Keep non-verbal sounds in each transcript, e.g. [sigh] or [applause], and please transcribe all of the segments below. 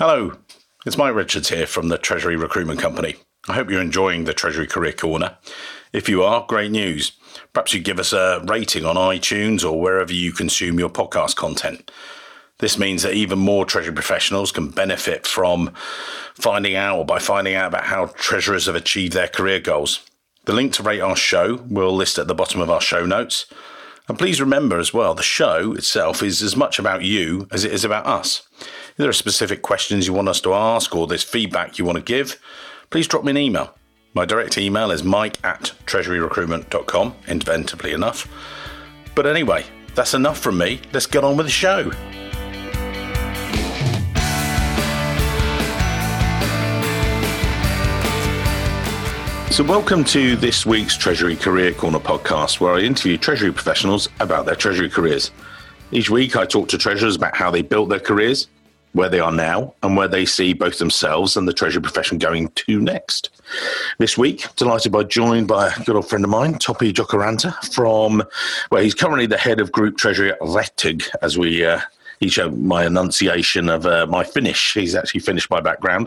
Hello, it's Mike Richards here from the Treasury Recruitment Company. I hope you're enjoying the Treasury Career Corner. If you are, great news. Perhaps you give us a rating on iTunes or wherever you consume your podcast content. This means that even more Treasury professionals can benefit from finding out or by finding out about how treasurers have achieved their career goals. The link to rate our show we'll list at the bottom of our show notes. And please remember as well, the show itself is as much about you as it is about us. There are specific questions you want us to ask or there's feedback you want to give, please drop me an email. My direct email is mike at treasuryrecruitment.com, inventively enough. But anyway, that's enough from me. Let's get on with the show. So, welcome to this week's Treasury Career Corner podcast, where I interview Treasury professionals about their Treasury careers. Each week, I talk to Treasurers about how they built their careers, where they are now, and where they see both themselves and the Treasury profession going to next. This week, delighted by joined by a good old friend of mine, Topi Jokaranta, from well, he's currently the head of Group Treasury at Rettig, as we uh, he showed my enunciation of uh, my Finnish. He's actually Finnish by background.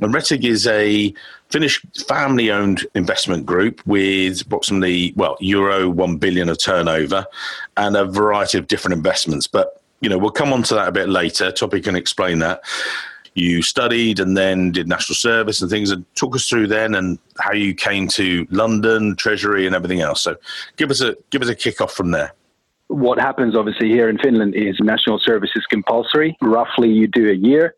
And Rettig is a Finnish family owned investment group with approximately, well, euro 1 billion of turnover and a variety of different investments. But, you know, we'll come on to that a bit later. Topi can explain that. You studied and then did national service and things, and talk us through then and how you came to London, Treasury, and everything else. So, give us a give us a kick off from there what happens obviously here in Finland is national service is compulsory. Roughly, you do a year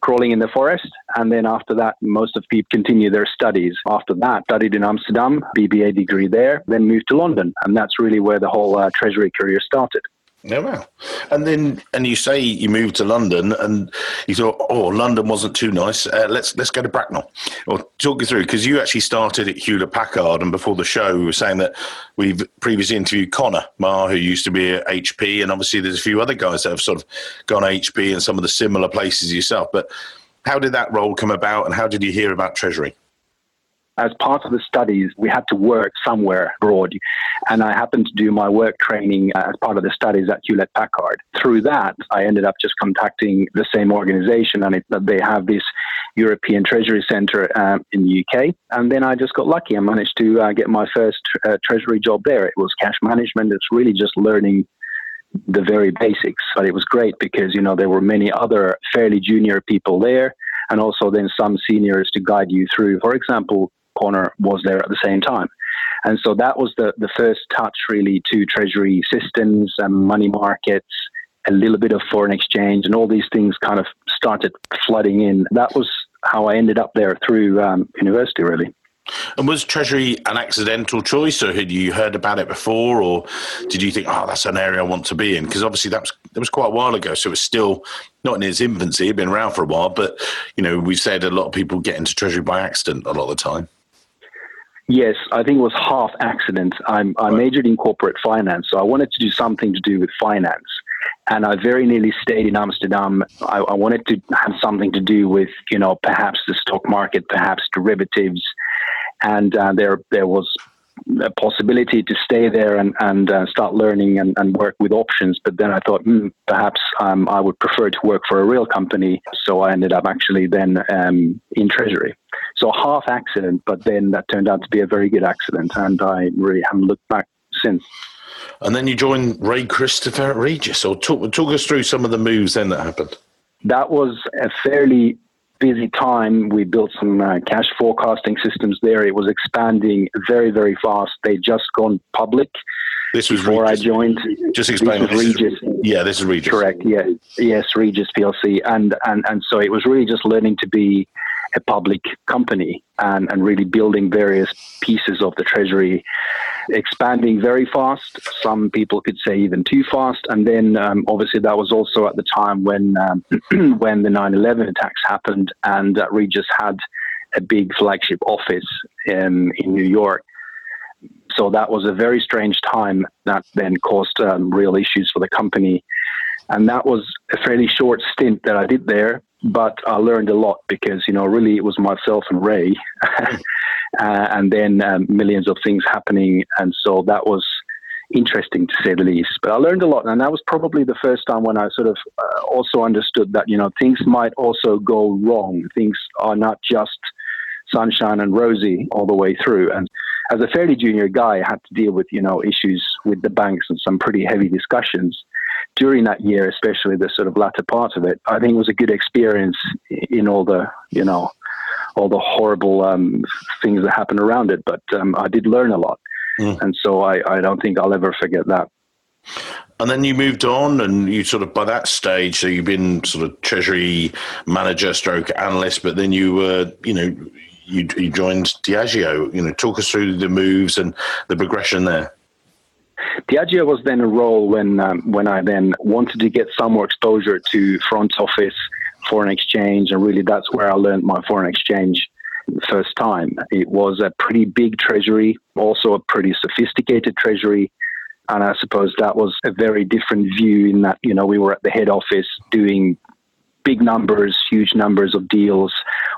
crawling in the forest, and then after that, most of people continue their studies. After that, studied in Amsterdam, BBA degree there, then moved to London, and that's really where the whole uh, treasury career started. Yeah, well, And then, and you say you moved to London, and you thought, oh, London wasn't too nice. Uh, let's let's go to Bracknell. Or talk you through because you actually started at Hewlett Packard, and before the show, we were saying that we've previously interviewed Connor Marr, who used to be at HP, and obviously there's a few other guys that have sort of gone HP and some of the similar places yourself. But how did that role come about, and how did you hear about Treasury? As part of the studies, we had to work somewhere abroad. And I happened to do my work training as part of the studies at Hewlett Packard. Through that, I ended up just contacting the same organization, and it, they have this European Treasury Center um, in the UK. And then I just got lucky and managed to uh, get my first uh, Treasury job there. It was cash management, it's really just learning the very basics. But it was great because, you know, there were many other fairly junior people there and also then some seniors to guide you through. For example, Connor was there at the same time. And so that was the, the first touch really to treasury systems and money markets, a little bit of foreign exchange, and all these things kind of started flooding in. That was how I ended up there through um, university, really. And was Treasury an accidental choice, or had you heard about it before, or did you think, "Oh, that's an area I want to be in"? Because obviously that was that was quite a while ago, so it was still not in its infancy. It'd been around for a while, but you know, we've said a lot of people get into Treasury by accident a lot of the time. Yes, I think it was half accident. I'm, I majored in corporate finance, so I wanted to do something to do with finance. And I very nearly stayed in Amsterdam. I, I wanted to have something to do with, you know, perhaps the stock market, perhaps derivatives. And uh, there, there was a possibility to stay there and, and uh, start learning and, and, work with options. But then I thought, hmm, perhaps um, I would prefer to work for a real company. So I ended up actually then um, in Treasury. So half accident, but then that turned out to be a very good accident, and I really haven't looked back since. And then you joined Ray Christopher at Regus. So talk, talk us through some of the moves then that happened. That was a fairly busy time. We built some uh, cash forecasting systems there. It was expanding very, very fast. They'd just gone public. This was before Regus. I joined. Just explain. This, this Regus. Is, yeah, this is Regus. Correct. Yeah. Yes, Regus PLC, and and and so it was really just learning to be a public company and, and really building various pieces of the treasury, expanding very fast. Some people could say even too fast. And then um, obviously that was also at the time when um, [clears throat] when the 9/11 attacks happened, and uh, Regus had a big flagship office in in New York. So that was a very strange time that then caused um, real issues for the company. And that was a fairly short stint that I did there but I learned a lot because you know really it was myself and Ray, [laughs] uh, and then um, millions of things happening, and so that was interesting to say the least. But I learned a lot, and that was probably the first time when I sort of uh, also understood that you know things might also go wrong. Things are not just sunshine and rosy all the way through. And as a fairly junior guy, I had to deal with you know issues with the banks and some pretty heavy discussions during that year, especially the sort of latter part of it. I think it was a good experience in all the you know all the horrible um, things that happened around it. But um, I did learn a lot. Mm. And so I, I don't think I'll ever forget that. And then you moved on, and you sort of by that stage, so you've been sort of treasury manager, stroke analyst, but then you were, you know, you, you joined Diageo. You know, talk us through the moves and the progression there. Diageo was then a role when um, when I then wanted to get some more exposure to front office, foreign exchange, and really that's where I learned my foreign exchange first time. It was a pretty big treasury, also a pretty sophisticated treasury. And I suppose that was a very different view in that, you know, we were at the head office doing big numbers, huge numbers of deals.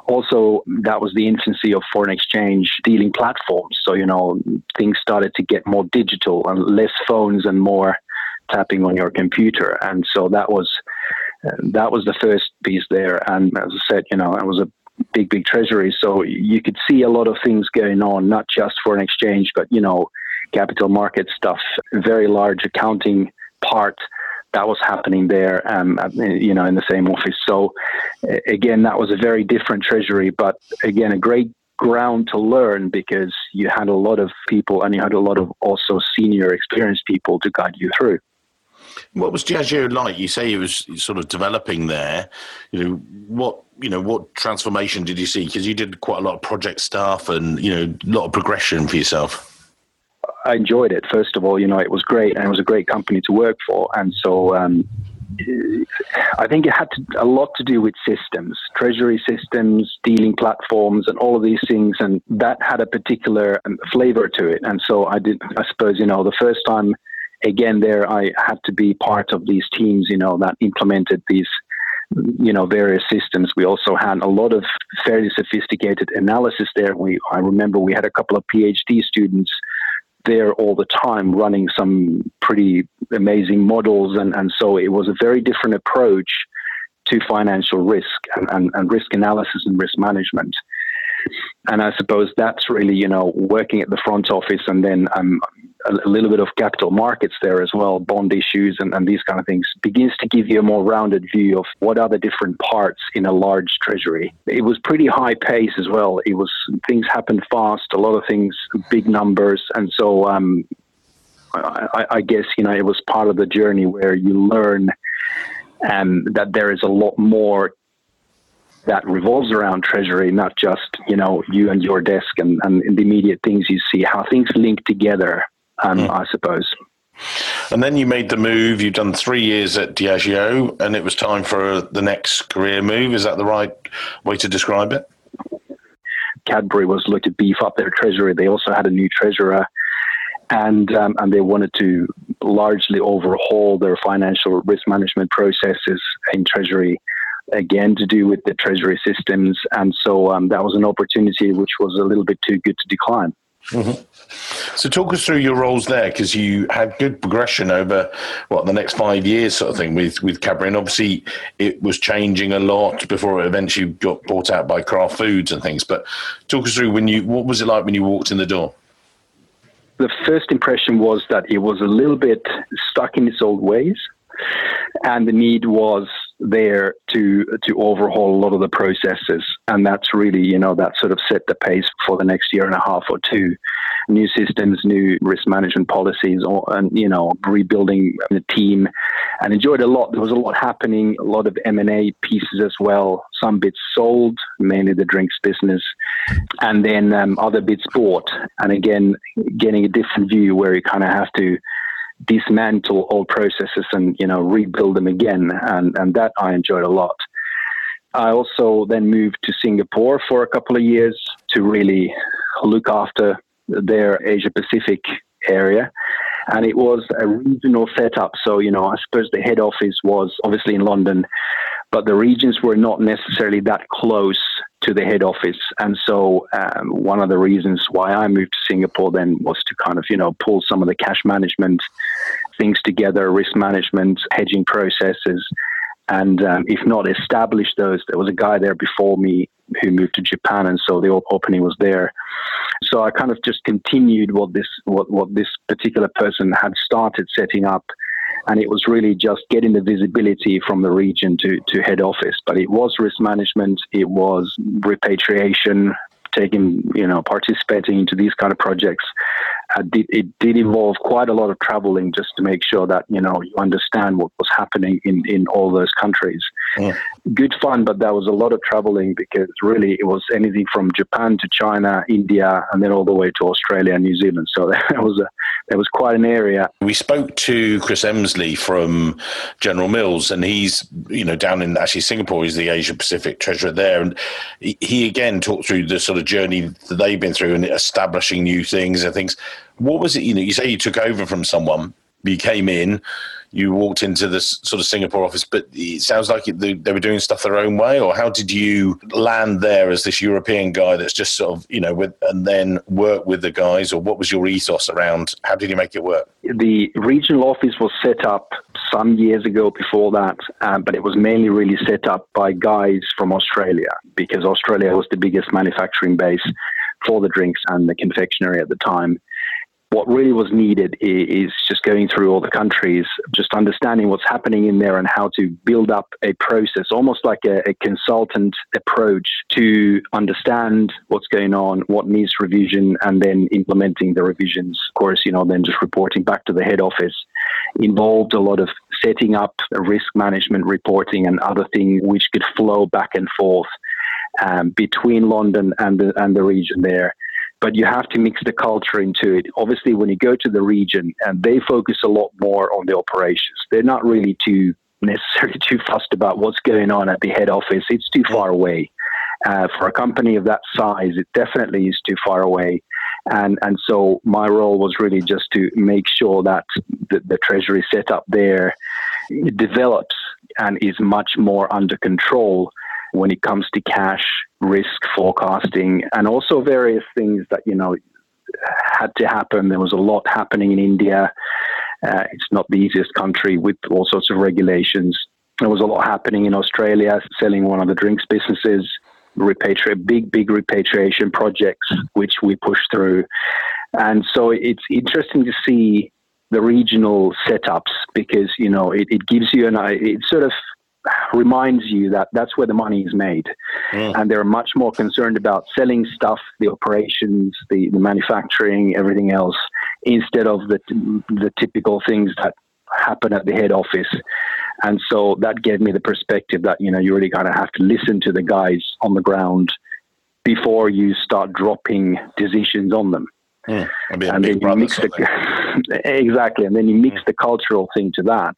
Also, that was the infancy of foreign exchange dealing platforms. So, you know, things started to get more digital and less phones and more tapping on your computer. And so that was that was the first piece there. And as I said, you know, it was a big, big treasury. So you could see a lot of things going on, not just foreign exchange, but, you know, capital market stuff, very large accounting part that was happening there, um, you know, in the same office. So again, that was a very different treasury, but again, a great ground to learn because you had a lot of people and you had a lot of also senior experienced people to guide you through. What was Diageo like? You say it was sort of developing there. You know what? You know what transformation did you see? Because you did quite a lot of project stuff and you know a lot of progression for yourself. I enjoyed it. First of all, you know it was great and it was a great company to work for, and so um, I think it had to, a lot to do with systems, treasury systems, dealing platforms, and all of these things. And that had a particular um, flavor to it. And so I did, I suppose, you know, the first time again, there I had to be part of these teams, you know, that implemented these, you know, various systems. We also had a lot of fairly sophisticated analysis there. We, I remember we had a couple of PhD students there all the time running some pretty amazing models. And, and so it was a very different approach to financial risk and, and, and risk analysis and risk management. And I suppose that's really, you know, working at the front office and then um, a, little bit of capital markets there as well, bond issues and, and these kind of things, begins to give you a more rounded view of what are the different parts in a large treasury. It was pretty high pace as well. It was things happened fast, a lot of things, big numbers, and so um, I, I, guess you know it was part of the journey where you learn um, that there is a lot more that revolves around treasury, not just you know you and your desk and, and the immediate things you see, how things link together um, mm. I suppose. And then you made the move. You've done three years at Diageo, and it was time for the next career move. Is that the right way to describe it? Cadbury was looking to beef up their treasury. They also had a new treasurer, and um, and they wanted to largely overhaul their financial risk management processes in treasury. Again, to do with the treasury systems, and so um, that was an opportunity which was a little bit too good to decline. Mm-hmm. So, talk us through your roles there because you had good progression over what the next five years, sort of thing, with with Cadbury. And obviously, it was changing a lot before it eventually got bought out by Kraft Foods and things. But talk us through when you what was it like when you walked in the door? The first impression was that it was a little bit stuck in its old ways, and the need was there to to overhaul a lot of the processes, and that's really you know that sort of set the pace for the next year and a half or two. New systems, new risk management policies, or, and you know rebuilding the team, and enjoyed a lot. There was a lot happening, a lot of M and A pieces as well. Some bits sold, mainly the drinks business, and then um, other bits bought. And again, getting a different view where you kind of have to dismantle old processes and you know rebuild them again, and and that I enjoyed a lot. I also then moved to Singapore for a couple of years to really look after their Asia Pacific area. And it was a regional setup. So, you know, I suppose the head office was obviously in London, but the regions were not necessarily that close to the head office. And so um, one of the reasons why I moved to Singapore then was to kind of, you know, pull some of the cash management things together, risk management, hedging processes, and um, if not establish those. There was a guy there before me who moved to Japan, and so the opening was there. So I kind of just continued what this what what this particular person had started setting up, and it was really just getting the visibility from the region to to head office. But it was risk management, it was repatriation, taking you know participating into these kind of projects uh, did, it did involve quite a lot of traveling just to make sure that you know you understand what was happening in, in all those countries. Yeah. Good fun, but there was a lot of traveling because really it was anything from Japan to China, India, and then all the way to Australia and New Zealand. So [laughs] there was a there was quite an area. We spoke to Chris Emsley from General Mills, and he's you know down in actually Singapore. He's the Asia Pacific treasurer there, and he, he again talked through the sort of journey that they've been through and establishing new things and things what was it? You know, you say you took over from someone, you came in, you walked into this sort of Singapore office, but it sounds like they, they were doing stuff their own way. Or how did you land there as this European guy that's just sort of, you know, with, and then work with the guys? Or what was your ethos around? How did you make it work? The regional office was set up some years ago before that, um, but it was mainly really set up by guys from Australia because Australia was the biggest manufacturing base for the drinks and the confectionery at the time what really was needed is just going through all the countries, just understanding what's happening in there and how to build up a process, almost like a, a, consultant approach to understand what's going on, what needs revision, and then implementing the revisions. Of course, you know, then just reporting back to the head office involved a lot of setting up risk management reporting and other things which could flow back and forth um, between London and the, and the region there but you have to mix the culture into it. Obviously, when you go to the region, and they focus a lot more on the operations, they're not really too necessarily [laughs] too fussed about what's going on at the head office. It's too far away. Uh, for a company of that size, it definitely is too far away. And, and so my role was really just to make sure that the, the treasury setup there develops and is much more under control when it comes to cash risk forecasting and also various things that you know had to happen. There was a lot happening in India. Uh, it's not the easiest country with all sorts of regulations. There was a lot happening in Australia, selling one of the drinks businesses, repatriate big, big repatriation projects, which we pushed through. And so it's interesting to see the regional setups because you know it, it gives you an it sort of reminds you that that's where the money is made. Mm. And they're much more concerned about selling stuff, the operations, the, the manufacturing, everything else, instead of the, the typical things that happen at the head office. And so that gave me the perspective that, you know, you really kind of have to listen to the guys on the ground before you start dropping decisions on them. Mm. And then you mix the, [laughs] exactly. And then you mix mm. the cultural thing to that.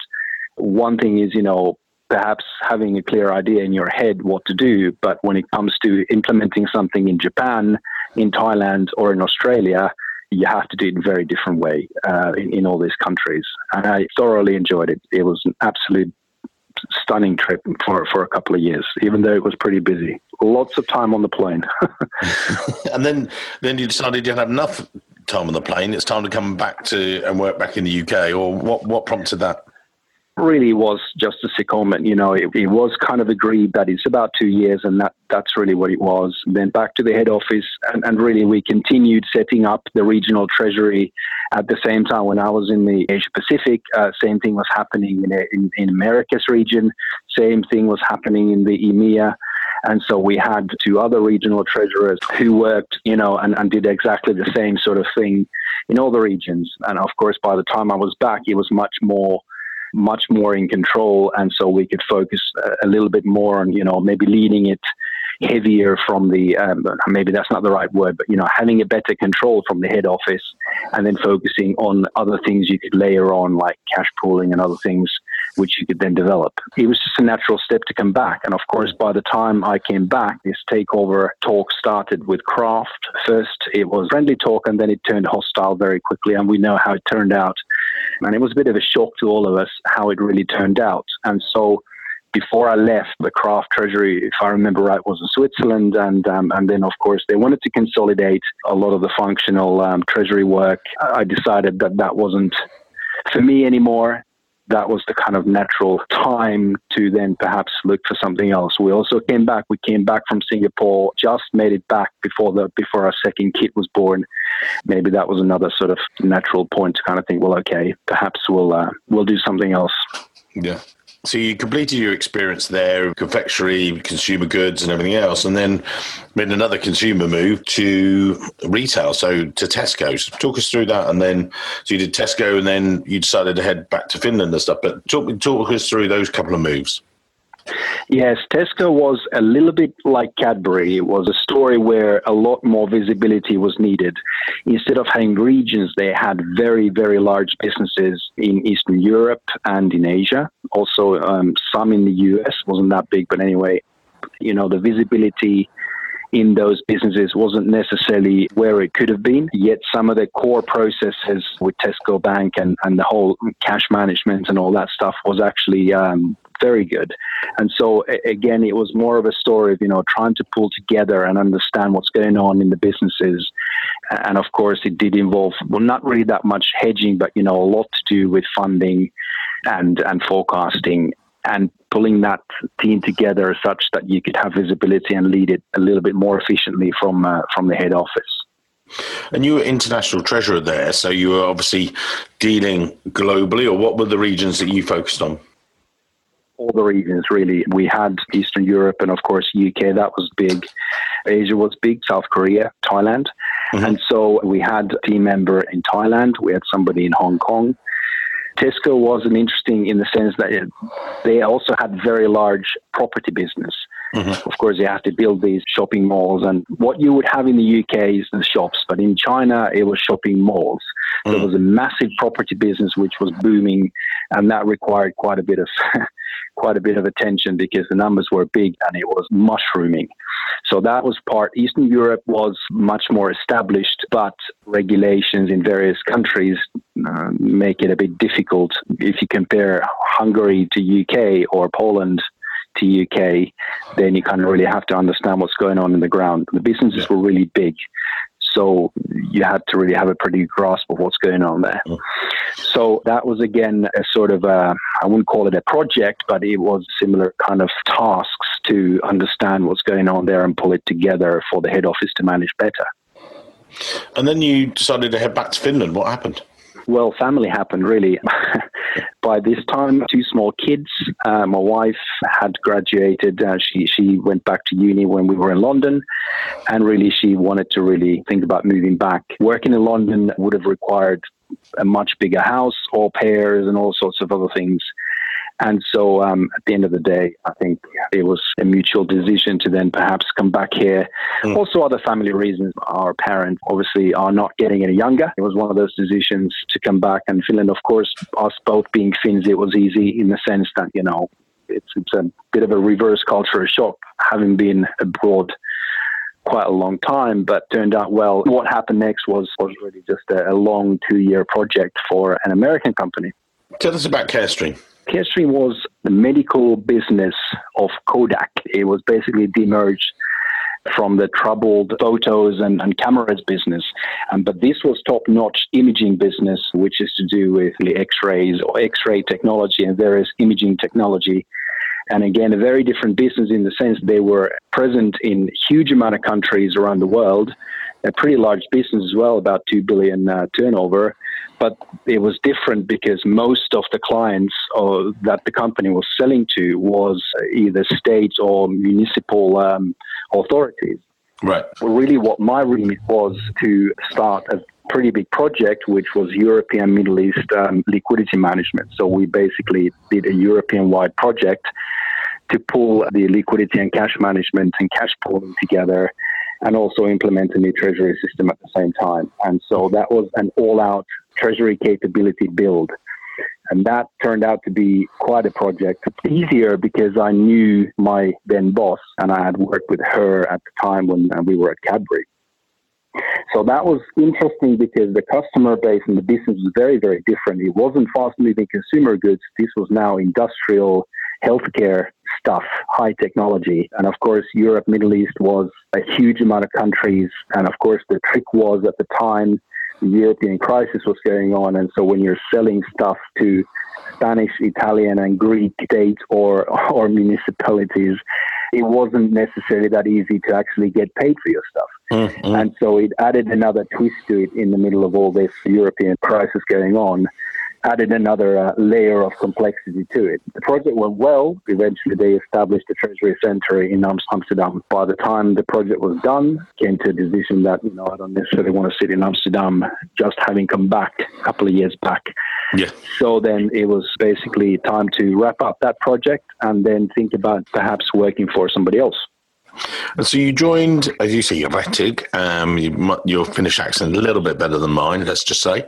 One thing is, you know, perhaps having a clear idea in your head what to do. But when it comes to implementing something in Japan, in Thailand, or in Australia, you have to do it in a very different way uh, in, in all these countries. And I thoroughly enjoyed it. It was an absolute stunning trip for, for a couple of years, even though it was pretty busy. Lots of time on the plane. [laughs] [laughs] and then, then you decided you had enough time on the plane. It's time to come back to and work back in the UK. Or what? What prompted that? Really was just a secondment. You know, it, it, was kind of agreed that it's about two years, and that that's really what it was. Then back to the head office, and, and really we continued setting up the regional treasury at the same time. When I was in the Asia Pacific, uh, same thing was happening in, in, in Americas region. Same thing was happening in the EMEA. And so we had two other regional treasurers who worked, you know, and, and did exactly the same sort of thing in all the regions. And of course, by the time I was back, it was much more much more in control, and so we could focus a, a little bit more on you know maybe leading it heavier from the um, maybe that's not the right word, but you know having a better control from the head office, and then focusing on other things you could layer on like cash pooling and other things which you could then develop. It was just a natural step to come back, and of course by the time I came back, this takeover talk started with Kraft. First it was friendly talk, and then it turned hostile very quickly, and we know how it turned out. And it was a bit of a shock to all of us how it really turned out, and so before I left, the Kraft Treasury, if I remember right, was in Switzerland, and um, and then of course they wanted to consolidate a lot of the functional um, Treasury work. I decided that that wasn't for me anymore that was the kind of natural time to then perhaps look for something else. We also came back. We came back from Singapore, just made it back before the before our second kid was born. Maybe that was another sort of natural point to kind of think, well, okay, perhaps we'll uh, we'll do something else. Yeah. So you completed your experience there, confectionery, consumer goods, and everything else, and then made another consumer move to retail, so to Tesco. So talk us through that, and then so you did Tesco, and then you decided to head back to Finland and stuff. But talk talk us through those couple of moves. Yes, Tesco was a little bit like Cadbury. It was a story where a lot more visibility was needed. Instead of having regions, they had very, very large businesses in Eastern Europe and in Asia. Also, um, some in the US, wasn't that big, but anyway, you know, the visibility in those businesses wasn't necessarily where it could have been. Yet some of the core processes with Tesco Bank and, and the whole cash management and all that stuff was actually um, very good. And so again, it was more of a story of you know trying to pull together and understand what's going on in the businesses. And of course, it did involve well, not really that much hedging, but you know a lot to do with funding and and forecasting and pulling that team together such that you could have visibility and lead it a little bit more efficiently from uh, from the head office. And you were international treasurer there, so you were obviously dealing globally, or what were the regions that you focused on? All the regions, really. We had Eastern Europe and, of course, UK. That was big. Asia was big. South Korea, Thailand, mm-hmm. and so we had a team member in Thailand. We had somebody in Hong Kong. Tesco wasn't interesting in the sense that it, they also had very large property business. Mm-hmm. Of course, they have to build these shopping malls, and what you would have in the UK is the shops, but in China it was shopping malls. Mm-hmm. There was a massive property business which was booming, and that required quite a bit of [laughs] quite a bit of attention because the numbers were big and it was mushrooming. So that was part. Eastern Europe was much more established, but regulations in various countries uh, make it a bit difficult. If you compare Hungary to UK or Poland to UK, then you kind of really have to understand what's going on in the ground. The businesses were really big. So you had to really have a pretty grasp of what's going on there. Mm. So that was again a sort of a, I wouldn't call it a project, but it was similar kind of tasks to understand what's going on there and pull it together for the head office to manage better. And then you decided to head back to Finland. What happened? Well, family happened really. [laughs] By this time, two small kids. Uh, my wife had graduated. Uh, she she went back to uni when we were in London, and really she wanted to really think about moving back. Working in London would have required a much bigger house, au pairs, and all sorts of other things. And so um, at the end of the day, I think it was a mutual decision to then perhaps come back here. Mm. Also, other family reasons. Our parents obviously are not getting any younger. It was one of those decisions to come back. And Finland, of course, us both being Finns, it was easy in the sense that, you know, it's, it's a bit of a reverse cultural shock having been abroad quite a long time, but turned out well. What happened next was, was really just a, a long two year project for an American company. Tell us about Carestream. Carestream was the medical business of Kodak. It was basically demerged from the troubled photos and, and cameras business. Um, but this was top notch imaging business, which is to do with the X rays or X ray technology and various imaging technology. And again, a very different business in the sense they were present in huge amount of countries around the world, a pretty large business as well, about 2 billion uh, turnover. But it was different because most of the clients uh, that the company was selling to was either state or municipal um, authorities. Right. Well, really, what my remit was to start a pretty big project, which was European Middle East um, liquidity management. So we basically did a European wide project to pull the liquidity and cash management and cash pooling together and also implement a new treasury system at the same time. And so that was an all out treasury capability build. And that turned out to be quite a project. Easier because I knew my then boss and I had worked with her at the time when uh, we were at Cadbury. So that was interesting because the customer base and the business was very, very different. It wasn't fast moving consumer goods. This was now industrial healthcare stuff, high technology. And of course, Europe, Middle East was a huge amount of countries. And of course, the trick was at the time, the European crisis was going on. And so when you're selling stuff to Spanish, Italian, and Greek states or, [laughs] or municipalities, it wasn't necessarily that easy to actually get paid for your stuff. Mm-hmm. And so it added another twist to it in the middle of all this European crisis going on added another uh, layer of complexity to it. The project went well. Eventually, they established the treasury center in Amsterdam. By the time the project was done, came to a decision that you know I don't necessarily want to sit in Amsterdam, just having come back a couple of years back. Yeah. So then it was basically time to wrap up that project and then think about perhaps working for somebody else. And so you joined, as you say, you're. Um, you, your Finnish accent a little bit better than mine, let's just say.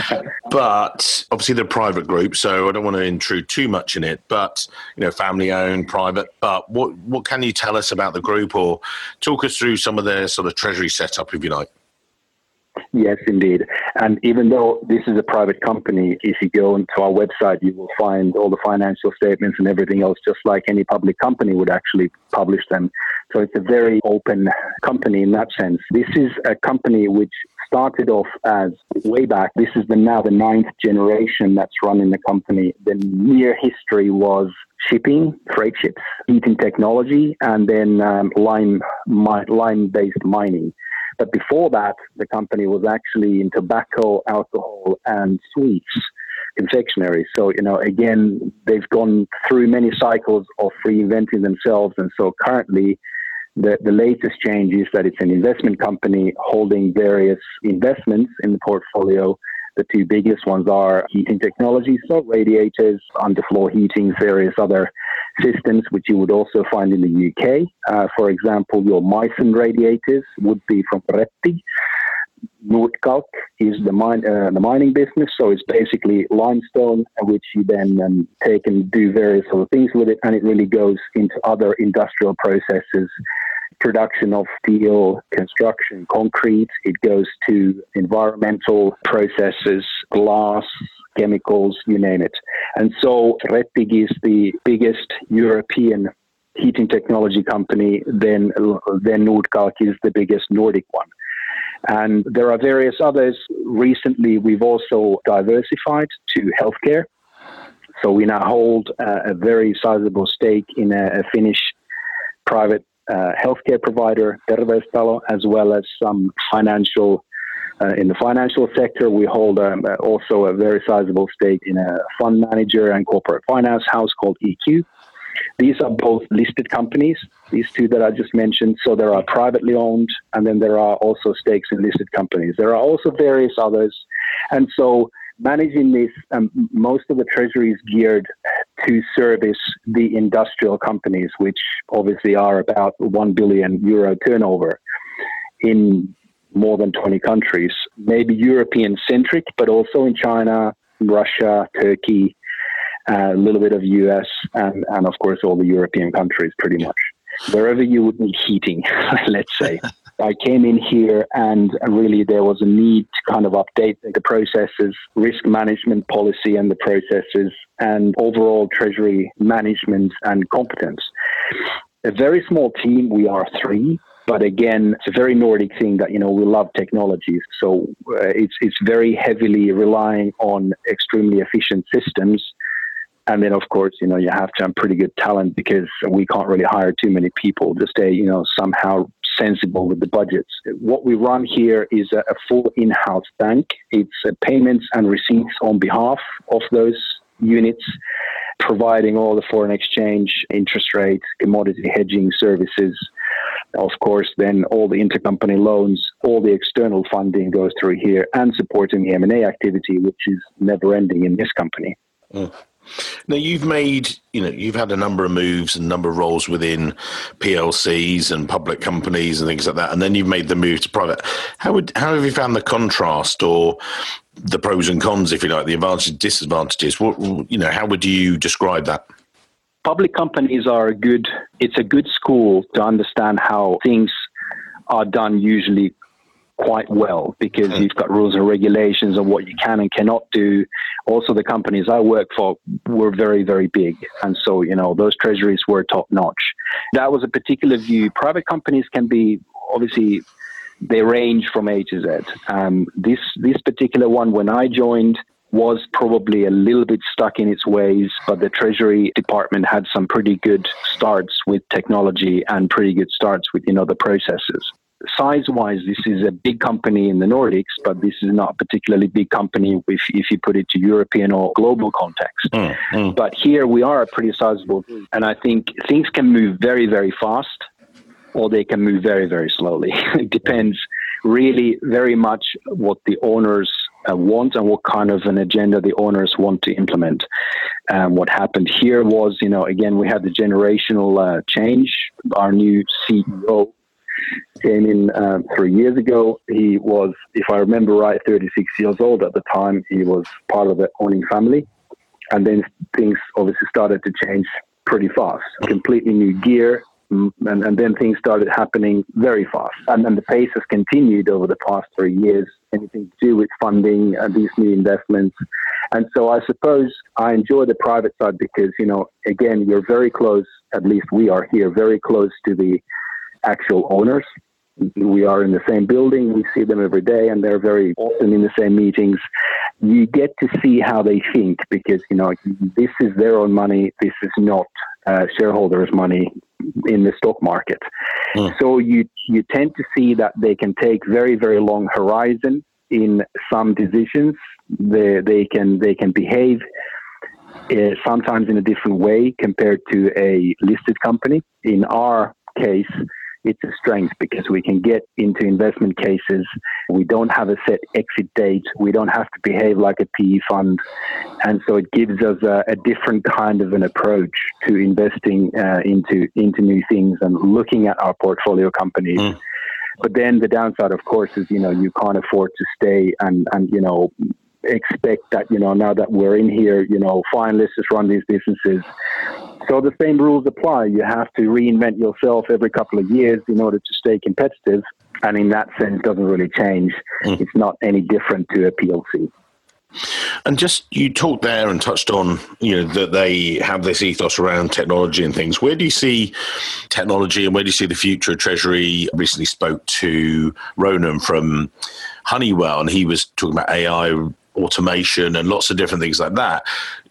[laughs] but obviously they're a private group, so I don't want to intrude too much in it. But you know, family owned, private. But what what can you tell us about the group, or talk us through some of their sort of treasury setup, if you like? Yes, indeed. And even though this is a private company, if you go into our website, you will find all the financial statements and everything else, just like any public company would actually publish them. So it's a very open company in that sense. This is a company which started off as way back. This is the now the ninth generation that's running the company. The near history was shipping, freight ships, heating technology, and then um, lime lime based mining. But before that, the company was actually in tobacco, alcohol, and sweets, confectionery. So, you know, again, they've gone through many cycles of reinventing themselves. And so currently, the, the latest change is that it's an investment company holding various investments in the portfolio. The two biggest ones are heating technologies, so radiators, underfloor heating, various other systems, which you would also find in the UK. Uh, for example, your Myson radiators would be from Rettig. Nordkalk is the, mine, uh, the mining business, so it's basically limestone, which you then um, take and do various other things with it, and it really goes into other industrial processes production of steel, construction, concrete. It goes to environmental processes, glass, chemicals, you name it. And so Rettig is the biggest European heating technology company, then, then Nordkalk is the biggest Nordic one. And there are various others. Recently, we've also diversified to healthcare. So we now hold uh, a very sizable stake in a, a Finnish private uh, healthcare provider, Terveystalo, as well as some financial. Uh, in the financial sector, we hold um, uh, also a very sizable stake in a fund manager and corporate finance house called EQ. These are both listed companies, these two that I just mentioned. So there are privately owned, and then there are also stakes in listed companies. There are also various others. And so managing this, um, most of the treasury is geared to service the industrial companies, which obviously are about 1 billion euro turnover in more than 20 countries, maybe European centric, but also in China, Russia, Turkey, a little bit of US, and, and of course all the European countries pretty much. Wherever you would need heating, [laughs] let's say. I came in here and really there was a need to kind of update the processes, risk management policy and the processes, and overall treasury management and competence. A very small team, we are three, but again, it's a very Nordic thing that you know we love technologies, so uh, it's it's very heavily relying on extremely efficient systems and then, of course, you know, you have to have pretty good talent because we can't really hire too many people to stay, you know, somehow sensible with the budgets. What we run here is a, a full in-house bank. It's uh, payments and receipts on behalf of those units, providing all the foreign exchange, interest rates commodity hedging services. Of course, then all the intercompany loans, all the external funding goes through here, and supporting the M&A activity, which is never ending in this company. Mm. Now you've made, you know, you've had a number of moves and number of roles within PLCs and public companies and things like that, and then you've made the move to private. How would how have you found the contrast or the pros and cons, if you like, the advantages, disadvantages? What you know, how would you describe that? Public companies are a good. It's a good school to understand how things are done usually quite well because mm. you've got rules and regulations on what you can and cannot do. Also, the companies I work for were very, very big. And so, you know, those treasuries were top notch. That was a particular view. Private companies can be obviously they range from A to Z. Um, this this particular one, when I joined, was probably a little bit stuck in its ways, but the Treasury Department had some pretty good starts with technology and pretty good starts with you know the processes. Size wise, this is a big company in the Nordics, but this is not a particularly big company if, if you put it to European or global context. Mm, mm. But here we are a pretty sizable, and I think things can move very, very fast or they can move very, very slowly. [laughs] it depends really very much what the owners uh, want and what kind of an agenda the owners want to implement. Um, what happened here was, you know, again, we had the generational uh, change. Our new CEO came in uh, three years ago. He was, if I remember right, 36 years old at the time. He was part of the owning family. And then things obviously started to change pretty fast. Completely new gear, and, and then things started happening very fast. And then the pace has continued over the past three years, anything to do with funding and these new investments. And so I suppose I enjoy the private side because, you know, again, you're very close, at least we are here, very close to the actual owners. We are in the same building, we see them every day, and they're very often in the same meetings. You get to see how they think because, you know, this is their own money, this is not uh, shareholders' money in the stock market. Mm. So you you tend to see that they can take very very long horizon in some decisions. They they can they can behave uh, sometimes in a different way compared to a listed company. In our case, it's a strength because we can get into investment cases. We don't have a set exit date. We don't have to behave like a PE fund. And so it gives us a, a different kind of an approach to investing uh, into, into new things and looking at our portfolio companies. Mm. But then the downside, of course, is, you know, you can't afford to stay and, and, you know, expect that, you know, now that we're in here, you know, fine, let's just run these businesses. So the same rules apply. You have to reinvent yourself every couple of years in order to stay competitive. And in that sense, doesn't really change. Mm. It's not any different to a PLC. And just you talked there and touched on, you know, that they have this ethos around technology and things. Where do you see technology and where do you see the future of Treasury? I recently spoke to Ronan from Honeywell and he was talking about AI automation and lots of different things like that.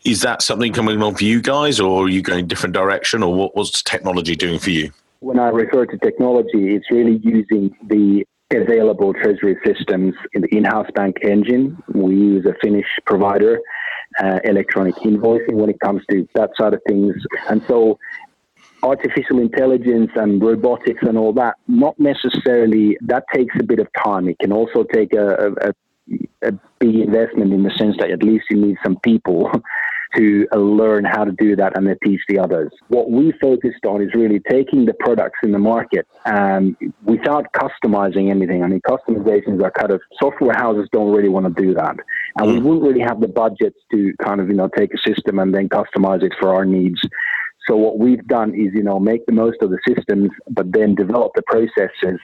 Is that something coming on for you guys, or are you going a different direction, or what, what's technology doing for you? When I refer to technology, it's really using the available treasury systems in the in-house bank engine. We use a Finnish provider, uh, electronic invoicing when it comes to that side of things. And so artificial intelligence and robotics and all that, not necessarily, that takes a bit of time. It can also take a, a, a big investment in the sense that at least you need some people [laughs] to learn how to do that and then teach the others. What we focused on is really taking the products in the market um, without customizing anything. I mean, customizations are kind of software houses don't really want to do that, and mm. we wouldn't really have the budgets to kind of you know take a system and then customize it for our needs. So what we've done is you know make the most of the systems, but then develop the processes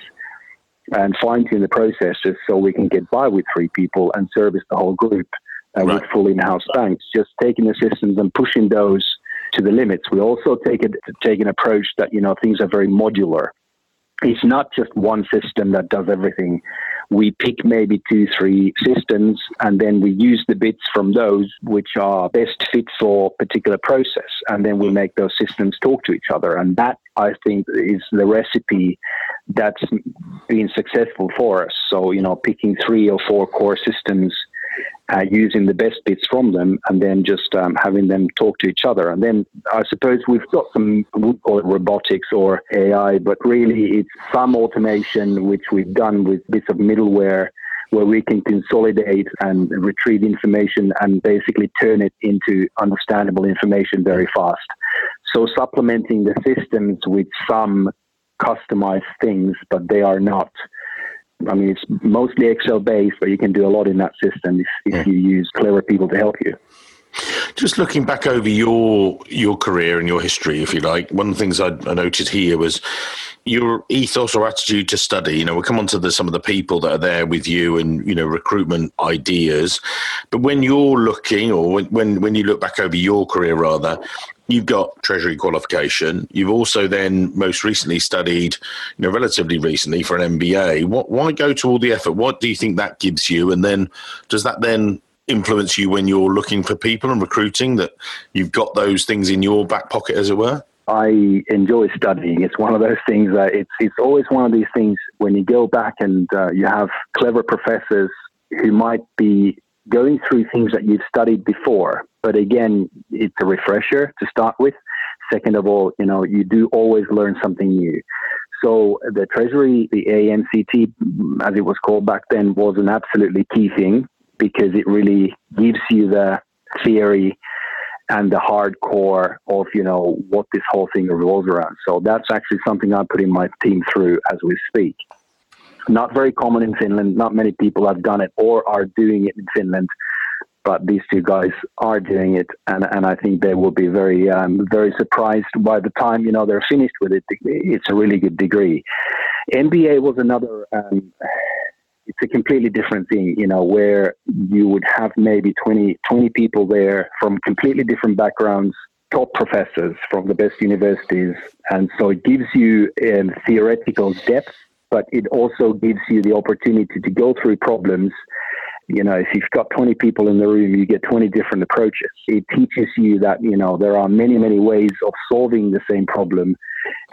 and fine tune the processes so we can get by with three people and service the whole group uh, right. with full in-house banks. Just taking the systems and pushing those to the limits. We also take it take an approach that you know things are very modular. It's not just one system that does everything. We pick maybe two, three systems, and then we use the bits from those which are best fit for particular process, and then we make those systems talk to each other. And that I think is the recipe that's been successful for us. So you know, picking three or four core systems uh, using the best bits from them and then just um, having them talk to each other. And then I suppose we've got some, we call it robotics or AI, but really it's some automation which we've done with bits of middleware where we can consolidate and retrieve information and basically turn it into understandable information very fast. So supplementing the systems with some customized things, but they are not I mean, it's mostly Excel based, but you can do a lot in that system if, if you use clever people to help you. Just looking back over your your career and your history, if you like, one of the things I, I noted here was your ethos or attitude to study. You know, we'll come on to the, some of the people that are there with you and, you know, recruitment ideas. But when you're looking or when, when, when you look back over your career, rather, you've got treasury qualification. You've also then most recently studied, you know, relatively recently for an MBA. What, why go to all the effort? What do you think that gives you? And then does that then influence you when you're looking for people and recruiting that you've got those things in your back pocket, as it were? I enjoy studying. It's one of those things that it's it's always one of these things when you go back and uh, you have clever professors who might be going through things that you've studied before. But again, it's a refresher to start with. Second of all, you know, you do always learn something new. So the Treasury, the AMCT, as it was called back then, was an absolutely key thing because it really gives you the theory and the hardcore of you know what this whole thing revolves around. So that's actually something I'm putting my team through as we speak. Not very common in Finland. Not many people have done it or are doing it in Finland, but these two guys are doing it, and and I think they will be very um, very surprised by the time you know they're finished with it. It's a really good degree. MBA was another. Um, it's a completely different thing, you know, where you would have maybe 20, 20 people there from completely different backgrounds, top professors from the best universities. And so it gives you um, theoretical depth, but it also gives you the opportunity to go through problems. You know, if you've got 20 people in the room, you get 20 different approaches. It teaches you that, you know, there are many, many ways of solving the same problem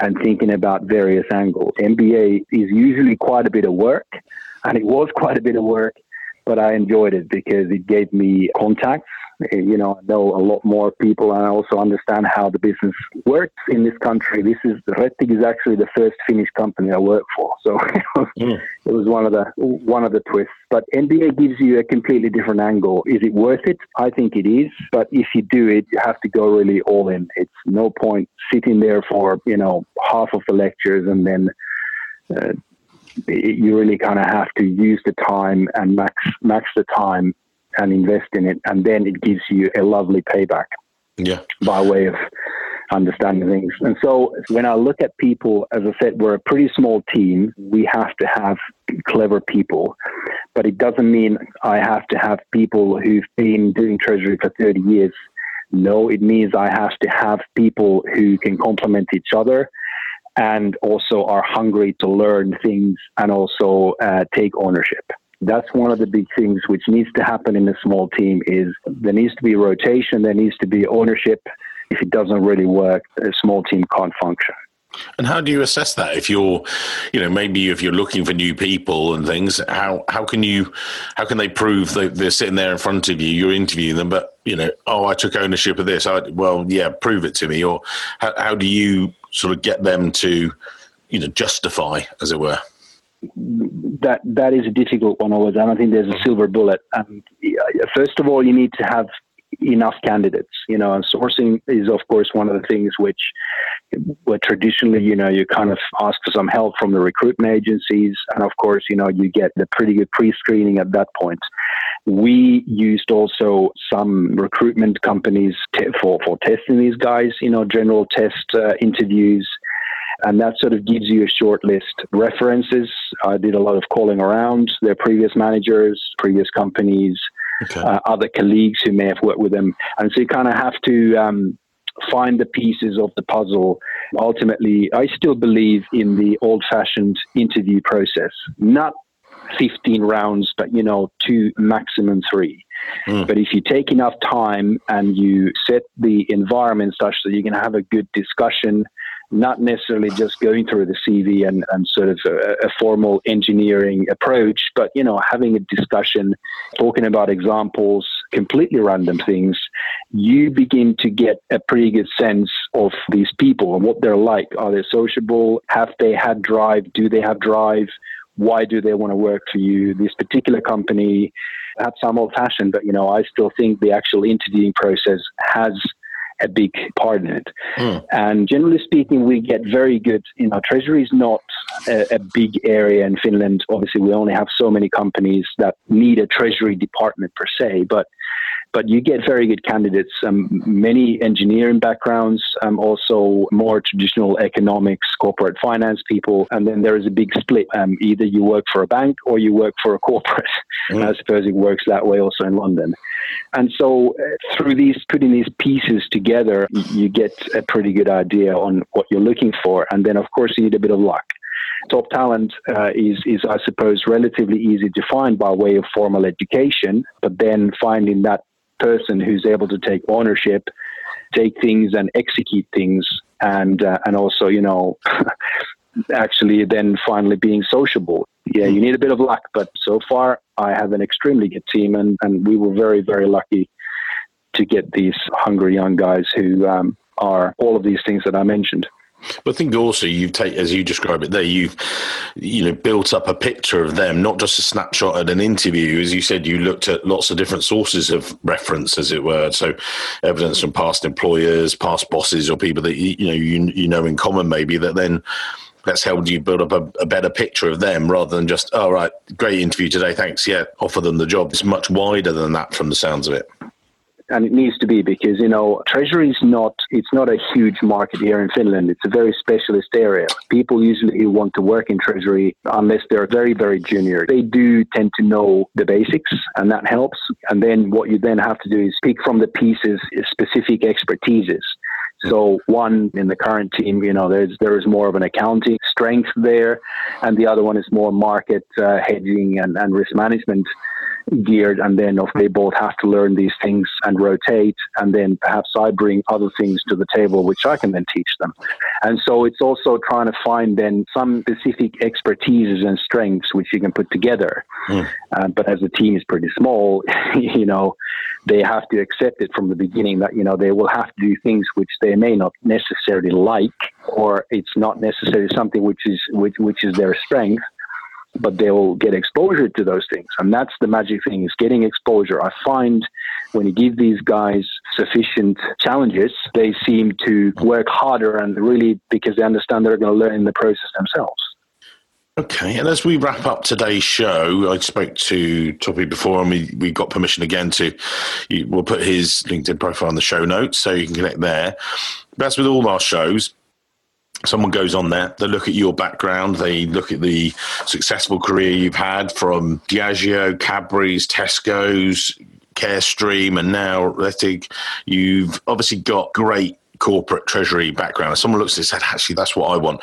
and thinking about various angles. MBA is usually quite a bit of work and it was quite a bit of work, but I enjoyed it because it gave me contacts. You know, I know a lot more people, and I also understand how the business works in this country. This is Rettig is actually the first Finnish company I work for, so [laughs] it was, mm. it was one of the one of the twists. But MBA gives you a completely different angle. Is it worth it? I think it is. But if you do it, you have to go really all in. It's no point sitting there for you know half of the lectures and then uh, you really kind of have to use the time and max max the time and invest in it, and then it gives you a lovely payback. Yeah, by way of understanding things. And so when I look at people, as I said, we're a pretty small team. We have to have clever people, but it doesn't mean I have to have people who've been doing treasury for 30 years. No, it means I have to have people who can complement each other and also are hungry to learn things and also uh, take ownership. That's one of the big things which needs to happen in a small team is there needs to be rotation, there needs to be ownership. If it doesn't really work, a small team can't function. And how do you assess that? If you're, you know, maybe if you're looking for new people and things, how how can you, how can they prove that they're sitting there in front of you, you're interviewing them, but you know, oh, I took ownership of this. I, well, yeah, prove it to me. Or how, how do you sort of get them to, you know, justify, as it were? That that is a difficult one always. I don't think there's a silver bullet. Um, first of all, you need to have enough candidates. You know, and sourcing is of course one of the things which, where traditionally, you know, you kind of ask for some help from the recruitment agencies, and of course, you know, you get the pretty good pre-screening at that point. We used also some recruitment companies t- for for testing these guys. You know, general test uh, interviews and that sort of gives you a short list. References, I did a lot of calling around their previous managers, previous companies, okay. uh, other colleagues who may have worked with them. And so you kind of have to um, find the pieces of the puzzle. Ultimately, I still believe in the old fashioned interview process, not 15 rounds, but you know, two, maximum three. Mm. But if you take enough time and you set the environment such that you can have a good discussion, not necessarily just going through the CV and, and sort of a, a, formal engineering approach, but you know, having a discussion, talking about examples, completely random things, you begin to get a pretty good sense of these people and what they're like. Are they sociable? Have they had drive? Do they have drive? Why do they want to work for you? This particular company, perhaps I'm old fashioned, but you know, I still think the actual interviewing process has a big part in it. Mm. And generally speaking, we get very good. You know, treasury is not a, a, big area in Finland. Obviously, we only have so many companies that need a treasury department per se, but but you get very good candidates. Um, many engineering backgrounds, um, also more traditional economics, corporate finance people, and then there is a big split. Um, either you work for a bank or you work for a corporate. Mm. [laughs] I suppose it works that way also in London. And so, uh, through these putting these pieces together, you get a pretty good idea on what you're looking for. And then, of course, you need a bit of luck. Top talent uh, is, is, I suppose, relatively easy to find by way of formal education, but then finding that person who's able to take ownership, take things and execute things, and uh, and also, you know, [laughs] actually then finally being sociable. Yeah, you need a bit of luck, but so far I have an extremely good team, and, and we were very, very lucky to get these hungry young guys who um, are all of these things that I mentioned. But I think also you've taken, as you describe it there, you've you know built up a picture of them, not just a snapshot at an interview. As you said, you looked at lots of different sources of reference, as it were. So evidence from past employers, past bosses, or people that you, know you you know in common, maybe that then that's helped you build up a, a, better picture of them rather than just, oh, right, great interview today, thanks, yeah, offer them the job. It's much wider than that from the sounds of it and it needs to be because you know treasury is not it's not a huge market here in Finland. It's a very specialist area. People usually who want to work in treasury, unless they're very very junior, they do tend to know the basics, and that helps. And then what you then have to do is pick from the pieces specific expertises. So one in the current team, you know, there's there is more of an accounting strength there, and the other one is more market uh, hedging and, and risk management geared and then if they both have to learn these things and rotate and then perhaps I bring other things to the table which I can then teach them. And so it's also trying to find then some specific expertises and strengths which you can put together. Mm. Uh, but as the team is pretty small, [laughs] you know, they have to accept it from the beginning that, you know, they will have to do things which they may not necessarily like or it's not necessarily something which is which which is their strength but they'll get exposure to those things. And that's the magic thing is getting exposure. I find when you give these guys sufficient challenges, they seem to work harder and really because they understand they're going to learn in the process themselves. Okay, and as we wrap up today's show, I spoke to Toppy before, and we, we got permission again to. We'll put his LinkedIn profile in the show notes, so you can connect there. That's with all our shows someone goes on there, they look at your background, they look at the successful career you've had from Diageo, Cadbury's, Tesco's, Carestream, and now Rettig. You've obviously got great corporate treasury background. Someone looks at it and said, actually, that's what I want.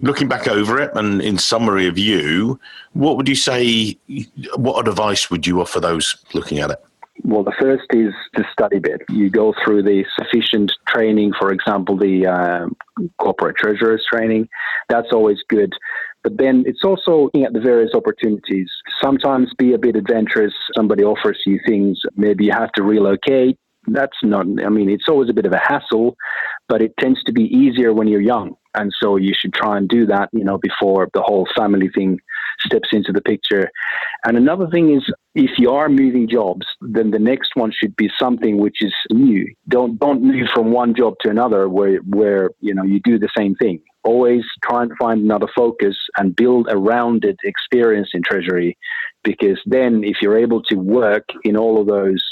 Looking back over it and in summary of you, what would you say, what advice would you offer those looking at it? Well, the first is the study bit. You go through the sufficient training, for example, the uh, corporate treasurer's training. That's always good. But then it's also looking at the various opportunities. Sometimes be a bit adventurous. Somebody offers you things. Maybe you have to relocate. That's not, I mean, it's always a bit of a hassle, but it tends to be easier when you're young. And so you should try and do that, you know, before the whole family thing steps into the picture. And another thing is if you are moving jobs, then the next one should be something which is new. Don't don't move from one job to another where where you know you do the same thing. Always try and find another focus and build a rounded experience in treasury because then if you're able to work in all of those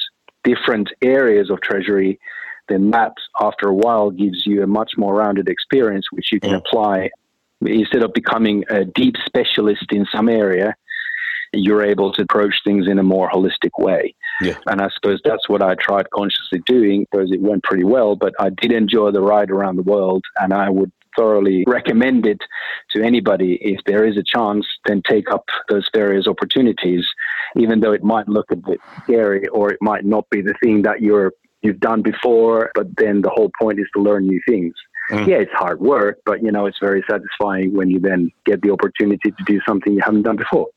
different areas of treasury, then that after a while gives you a much more rounded experience which you can mm. apply instead of becoming a deep specialist in some area, you're able to approach things in a more holistic way. Yeah. And I suppose that's what I tried consciously doing because it went pretty well, but I did enjoy the ride around the world and I would thoroughly recommend it to anybody if there is a chance then take up those various opportunities even though it might look a bit scary or it might not be the thing that you're you've done before but then the whole point is to learn new things Mm. Yeah, it's hard work, but you know, it's very satisfying when you then get the opportunity to do something you haven't done before.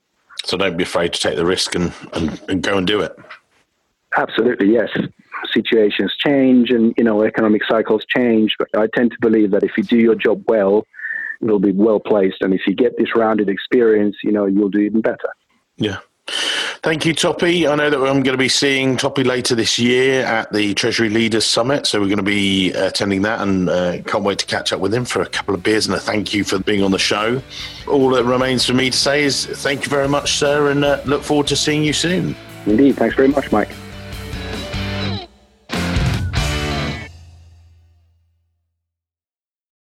So don't be afraid to take the risk and, and, and go and do it. Absolutely, yes. Situations change and, you know, economic cycles change, but I tend to believe that if you do your job well, you'll be well placed. And if you get this rounded experience, you know, you'll do even better. Yeah. Thank you, Toppy. I know that I'm going to be seeing Toppy later this year at the Treasury Leaders Summit, so we're going to be attending that and uh, can't wait to catch up with him for a couple of beers and a thank you for being on the show. All that remains for me to say is thank you very much, sir, and uh, look forward to seeing you soon. Indeed. Thanks very much, Mike.